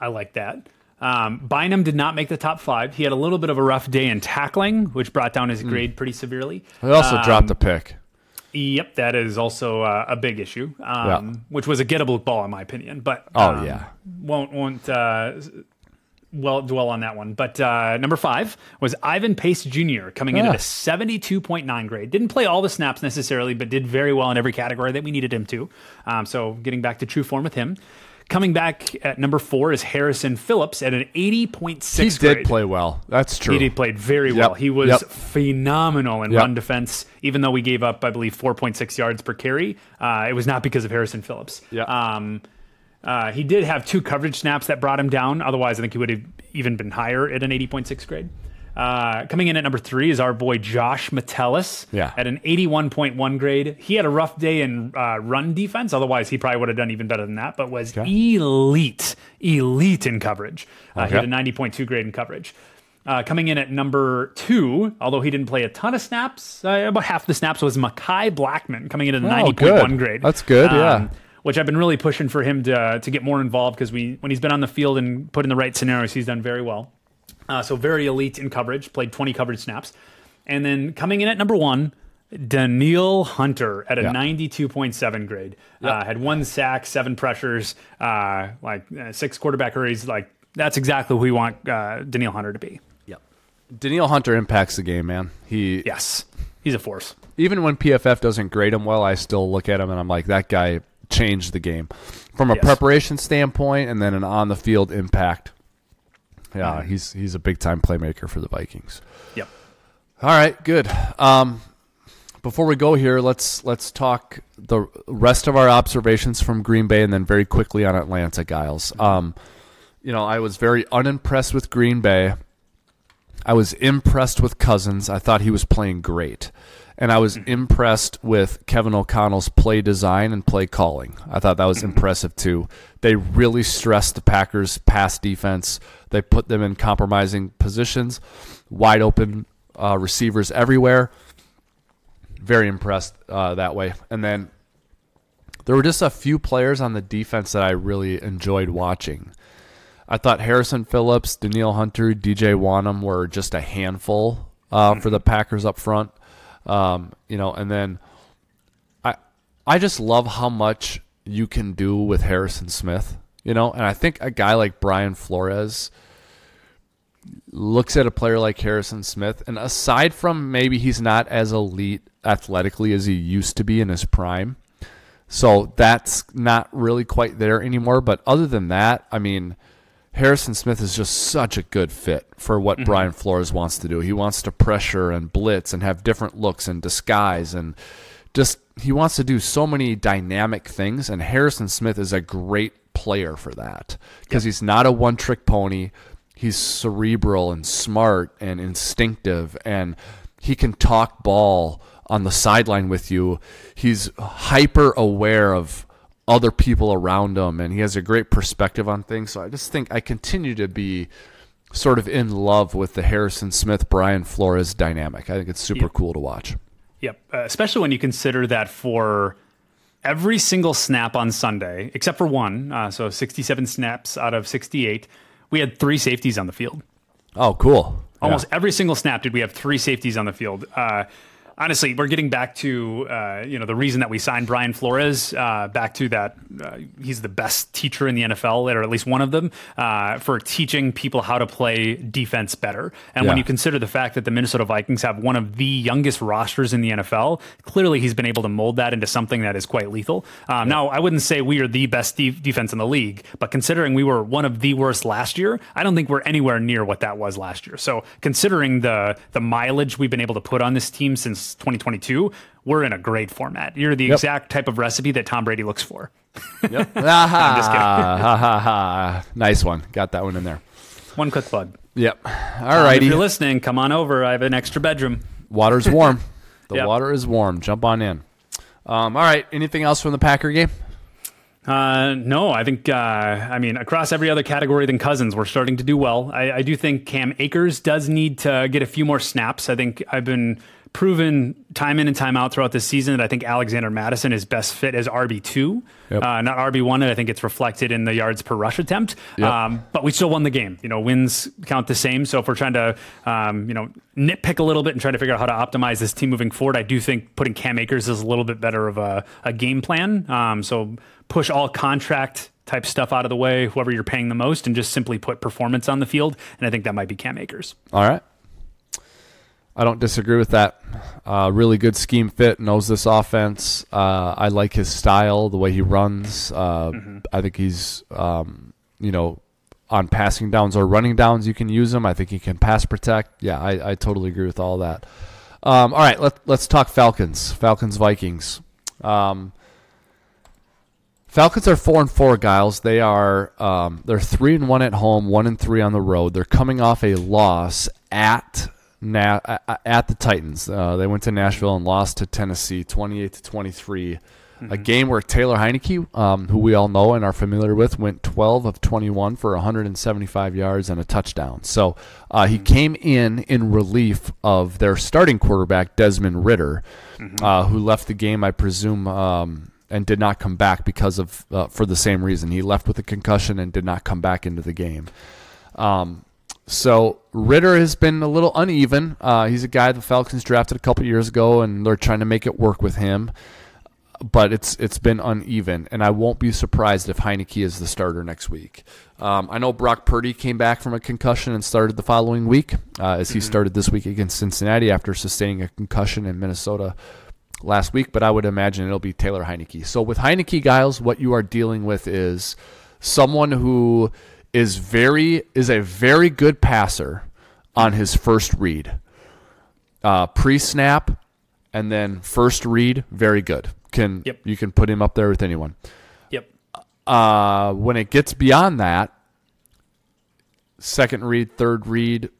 I like that. Um, Bynum did not make the top five. He had a little bit of a rough day in tackling, which brought down Hmm. his grade pretty severely. He also Um, dropped a pick. Yep, that is also uh, a big issue, um, Yeah. which was a gettable ball in my opinion. But Oh, um, yeah. won't won't uh, well dwell on that one. But uh, number five was Ivan Pace Jr. coming in Ah. at a seventy-two point nine grade. Didn't play all the snaps necessarily, but did very well in every category that we needed him to. Um, so getting back to true form with him. Coming back at number four is Harrison Phillips at an 80.6. He six. did play well. That's true. He played very well. He was Yep. phenomenal in Yep. run defense. Even though we gave up, I believe, 4.6 yards per carry, uh, it was not because of Harrison Phillips. Yep. Um, uh, he did have two coverage snaps that brought him down. Otherwise, I think he would have even been higher at an 80.6 grade. Uh, coming in at number three is our boy Josh Metellus Yeah. at an 81.1 grade. He had a rough day in uh, run defense. Otherwise, he probably would have done even better than that, but was elite, elite in coverage. Uh, He had a 90.2 grade in coverage. Uh, coming in at number two, although he didn't play a ton of snaps, uh, about half the snaps was Mekhi Blackmon coming in at a 90.1 grade. That's good, yeah. Which I've been really pushing for him to to get more involved because we when he's been on the field and put in the right scenarios, he's done very well. Uh, so very elite in coverage, played 20 coverage snaps. And then coming in at number one, Danielle Hunter at a Yeah. 92.7 grade. Uh, had one sack, seven pressures, uh, like uh, six quarterback hurries. Like that's exactly who we want uh, Danielle Hunter to be. Yep. Danielle Hunter impacts the game, man. He Yes, he's a force. even when PFF doesn't grade him well, I still look at him and I'm like, that guy changed the game from a Yes. preparation standpoint and then an on the field impact. Yeah, Mm-hmm. he's he's a big time playmaker for the Vikings. Yep. All right, good. Um, before we go here, let's let's talk the rest of our observations from Green Bay, and then very quickly on Atlanta, Giles. Um, you know, I was very unimpressed with Green Bay. I was impressed with Cousins. I thought he was playing great, and I was impressed with Kevin O'Connell's play design and play calling. I thought that was impressive too. They really stressed the Packers' pass defense. They put them in compromising positions, wide open uh, receivers everywhere. Very impressed uh, that way. And then there were just a few players on the defense that I really enjoyed watching. I thought Harrison Phillips, Danielle Hunter, DJ Wonnum were just a handful uh, for the Packers up front. Um, you know, and then I I just love how much you can do with Harrison Smith. You know, and I think a guy like Brian Flores looks at a player like Harrison Smith, and aside from maybe he's not as elite athletically as he used to be in his prime, so that's not really quite there anymore. But other than that, I mean, Harrison Smith is just such a good fit for what mm-hmm. Brian Flores wants to do. He wants to pressure and blitz and have different looks and disguise and just he wants to do so many dynamic things and Harrison Smith is a great player for that because he's not a one trick pony. He's cerebral and smart and instinctive and he can talk ball on the sideline with you. He's hyper aware of other people around him and he has a great perspective on things. So I just think I continue to be sort of in love with the Harrison Smith Brian Flores dynamic. I think it's super cool to watch. Yep. Uh, especially when you consider that for every single snap on Sunday, except for one, uh, so 67 snaps out of 68, we had three safeties on the field. Oh, cool. Almost every single snap did we have three safeties on the field. Uh, honestly, we're getting back to uh, you know the reason that we signed Brian Flores. Uh, back to that, uh, he's the best teacher in the NFL, or at least one of them, uh, for teaching people how to play defense better. And when you consider the fact that the Minnesota Vikings have one of the youngest rosters in the NFL, clearly he's been able to mold that into something that is quite lethal. Um, Now, I wouldn't say we are the best de- defense in the league, but considering we were one of the worst last year, I don't think we're anywhere near what that was last year. So, considering the the mileage we've been able to put on this team since 2022, we're in a great format. You're the exact type of recipe that Tom Brady looks for. Yep. just kidding. ha, ha, ha. Nice one. Got that one in there. One quick plug. Yep. All Um, if you're listening, come on over. I have an extra bedroom. Water's warm. The Yep. water is warm. Jump on in. Um, all right. Anything else from the Packer game? Uh, no, I think, uh, I mean, across every other category than Cousins, we're starting to do well. I, I do think Cam Akers does need to get a few more snaps. I think I've been proven time in and time out throughout the season that I think Alexander Mattison is best fit as RB two, Yep. uh, not RB one. And I think it's reflected in the yards per rush attempt. Yep. Um, but we still won the game. You know, wins count the same. So if we're trying to, um, you know, nitpick a little bit and try to figure out how to optimize this team moving forward, I do think putting Cam Akers is a little bit better of a, a game plan. Um, so push all contract type stuff out of the way, whoever you're paying the most, and just simply put performance on the field. And I think that might be Cam Akers. All right. I don't disagree with that. Uh, really good scheme fit, knows this offense. Uh, I like his style, the way he runs. Uh, I think he's, um, you know, on passing downs or running downs, you can use him. I think he can pass protect. Yeah, I, I totally agree with all that. Um, all right, let, let's talk Falcons. Falcons Vikings. Um, Falcons are four and four, Giles. They are um, they're three and one at home, one and three on the road. They're coming off a loss at Na- at the Titans. Uh, they went to Nashville and lost to Tennessee, twenty eight to twenty three. A game where Taylor Heinicke, um, who we all know and are familiar with, went 12 of 21 for 175 yards and a touchdown. So uh, he came in in relief of their starting quarterback, Desmond Ridder, uh, who left the game, I presume, um, and did not come back because of uh, for the same reason. He left with a concussion and did not come back into the game. Um, so Ridder has been a little uneven. Uh, he's a guy the Falcons drafted a couple years ago, and they're trying to make it work with him. But it's it's been uneven, and I won't be surprised if Heinicke is the starter next week. Um, I know Brock Purdy came back from a concussion and started the following week, uh, as he started this week against Cincinnati after sustaining a concussion in Minnesota last week. But I would imagine it'll be Taylor Heinicke. So with Heinicke, Giles, what you are dealing with is someone who is very is a very good passer on his first read, uh, pre snap, and then first read, very good. Can Yep. you can put him up there with anyone. Yep. Uh, when it gets beyond that, second read, third read,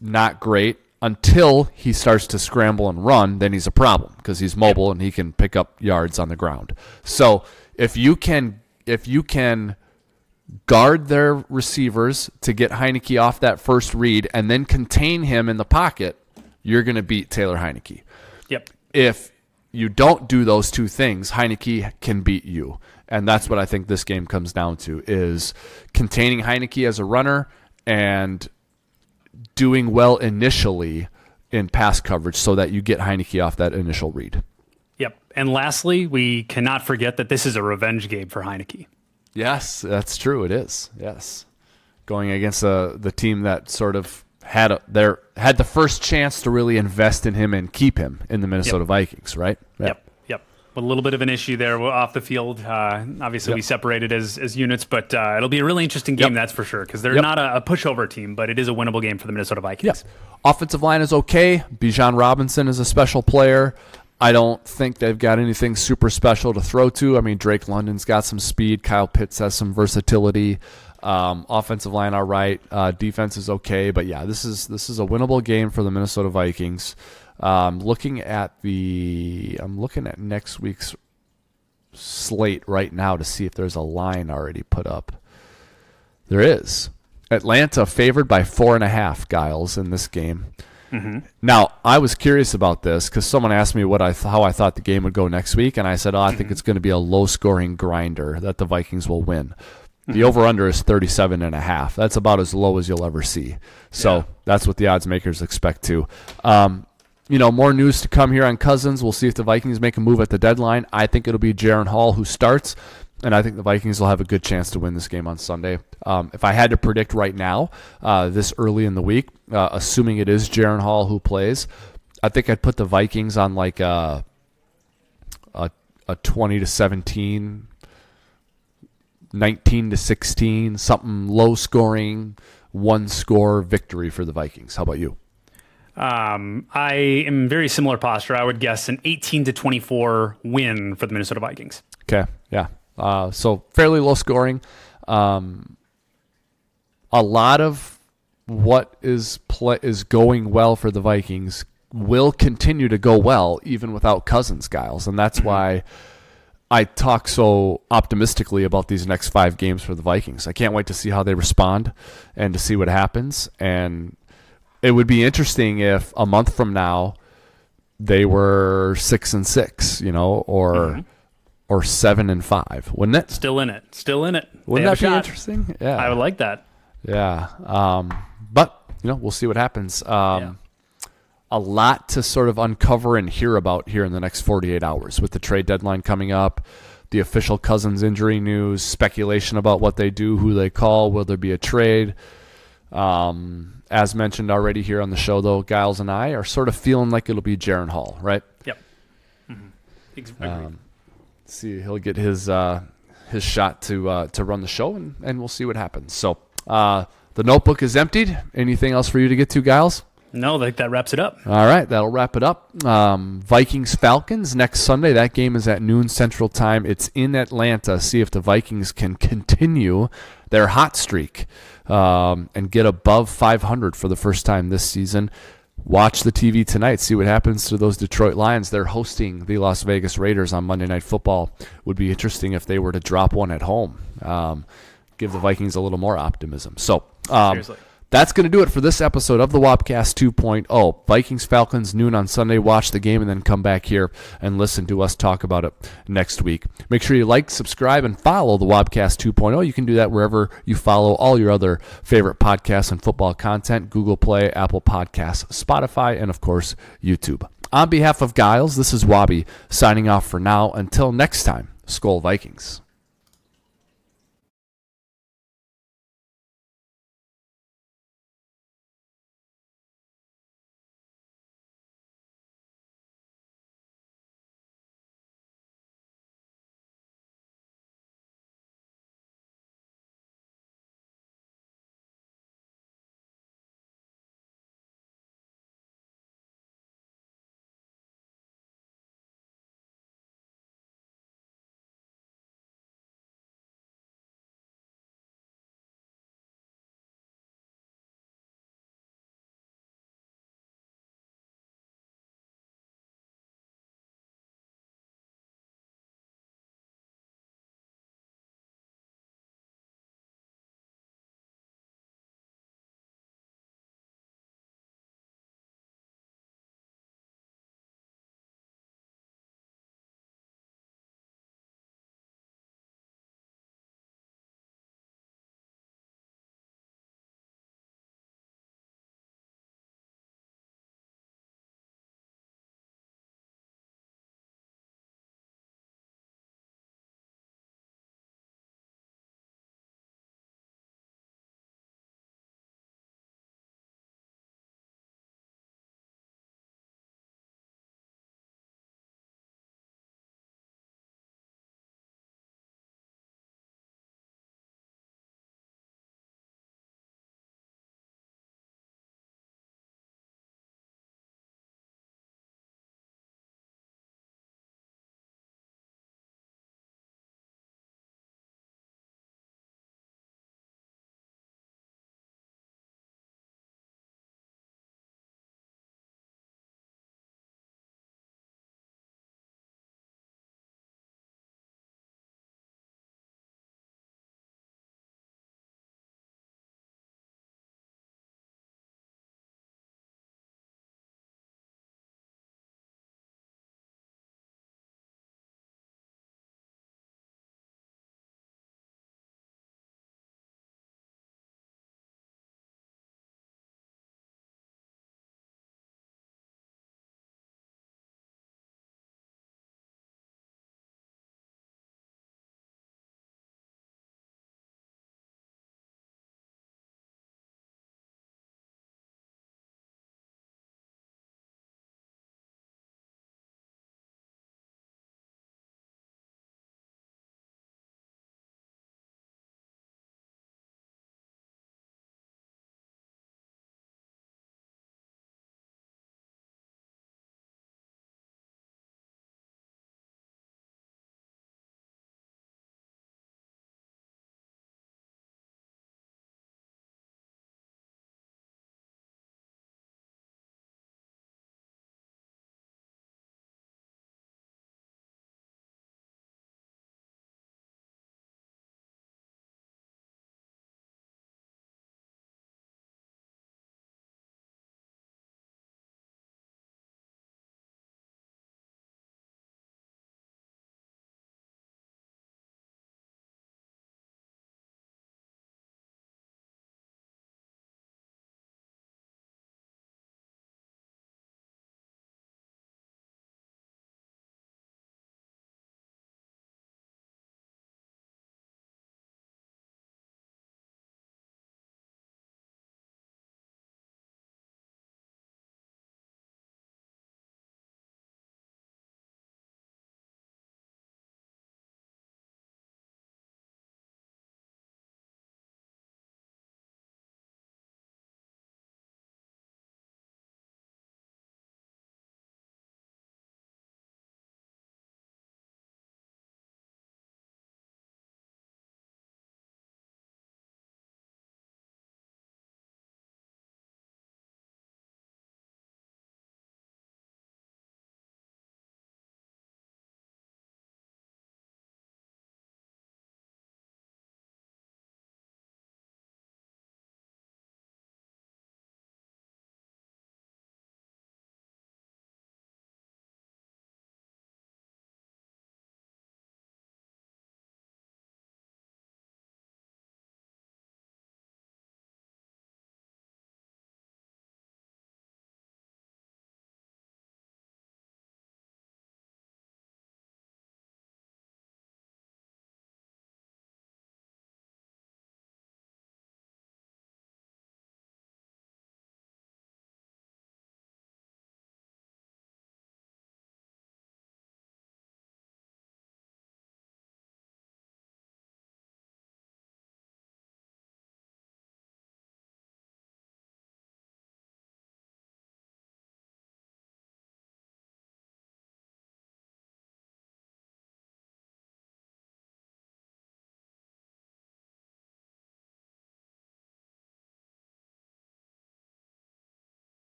not great until he starts to scramble and run. Then he's a problem because he's mobile and he can pick up yards on the ground. So if you can, if you can guard their receivers to get Heinicke off that first read and then contain him in the pocket, you're going to beat Taylor Heinicke Yep. if you don't do those two things, Heinicke can beat you. And that's what I think this game comes down to is containing Heinicke as a runner and doing well initially in pass coverage so that you get Heinicke off that initial read. Yep. And lastly, we cannot forget that this is a revenge game for Heinicke. Yes, that's true. It is. Yes. Going against uh, the team that sort of had a, their had the first chance to really invest in him and keep him in the Minnesota Vikings, right? Yeah. Yep. Yep. With a little bit of an issue there off the field. Uh, obviously, we separated as, as units, but uh, it'll be a really interesting game, Yep. that's for sure, because they're Yep. not a, a pushover team, but it is a winnable game for the Minnesota Vikings. Offensive line is okay. Bijan Robinson is a special player. I don't think they've got anything super special to throw to. I mean, Drake London's got some speed. Kyle Pitts has some versatility. Um, offensive line, all right. Uh, defense is okay, but yeah, this is this is a winnable game for the Minnesota Vikings. Um, looking at the, I'm looking at next week's slate right now to see if there's a line already put up. There is. Atlanta favored by four and a half, Giles, in this game. Now, I was curious about this because someone asked me what I th- how I thought the game would go next week, and I said, "Oh, I think it's going to be a low-scoring grinder that the Vikings will win." The over/under is 37 and a half. That's about as low as you'll ever see. So Yeah. that's what the odds makers expect to. Um, you know, more news to come here on Cousins. We'll see if the Vikings make a move at the deadline. I think it'll be Jaren Hall who starts, and I think the Vikings will have a good chance to win this game on Sunday. Um, if I had to predict right now, uh, this early in the week, uh, assuming it is Jaren Hall who plays, I think I'd put the Vikings on like a a, a 20 to 17, 19 to 16, something low scoring, one score victory for the Vikings. How about you? Um, I am very similar posture. I would guess an 18 to 24 win for the Minnesota Vikings. Okay, yeah. Uh, so fairly low scoring. Um, a lot of what is pla is going well for the Vikings will continue to go well even without Cousins, Giles, and that's why I talk so optimistically about these next five games for the Vikings. I can't wait to see how they respond and to see what happens. And it would be interesting if a month from now they were six and six, you know, or Mm-hmm. Or seven and five, wouldn't it? Still in it. Still in it. Wouldn't that be shot. interesting? Yeah, I would like that. yeah. Um, but you know, we'll see what happens. Um, A lot to sort of uncover and hear about here in the next 48 hours with the trade deadline coming up, the official Cousins injury news, speculation about what they do, who they call, will there be a trade. Um, as mentioned already here on the show, though, Giles and I are sort of feeling like it'll be Jaren Hall, right? Yep. Mhm. Ex- agreed. Um, see, he'll get his uh, his shot to uh, to run the show, and, and we'll see what happens. So uh, the notebook is emptied. Anything else for you to get to, Giles? no, like that wraps it up. All right, that'll wrap it up. Um, Vikings Falcons next Sunday. That game is at noon Central Time. It's in Atlanta. See if the Vikings can continue their hot streak um, and get above 500 for the first time this season. Watch the TV tonight. See what happens to those Detroit Lions. They're hosting the Las Vegas Raiders on Monday Night Football. Would be interesting if they were to drop one at home. Um, give the Vikings a little more optimism. So, um. That's going to do it for this episode of the Wobcast 2.0. Vikings Falcons noon on Sunday. Watch the game and then come back here and listen to us talk about it next week. Make sure you like, subscribe, and follow the Wobcast 2.0. You can do that wherever you follow all your other favorite podcasts and football content Google Play, Apple Podcasts, Spotify, and of course, YouTube. On behalf of Giles, this is Wabi signing off for now. Until next time, Skol Vikings.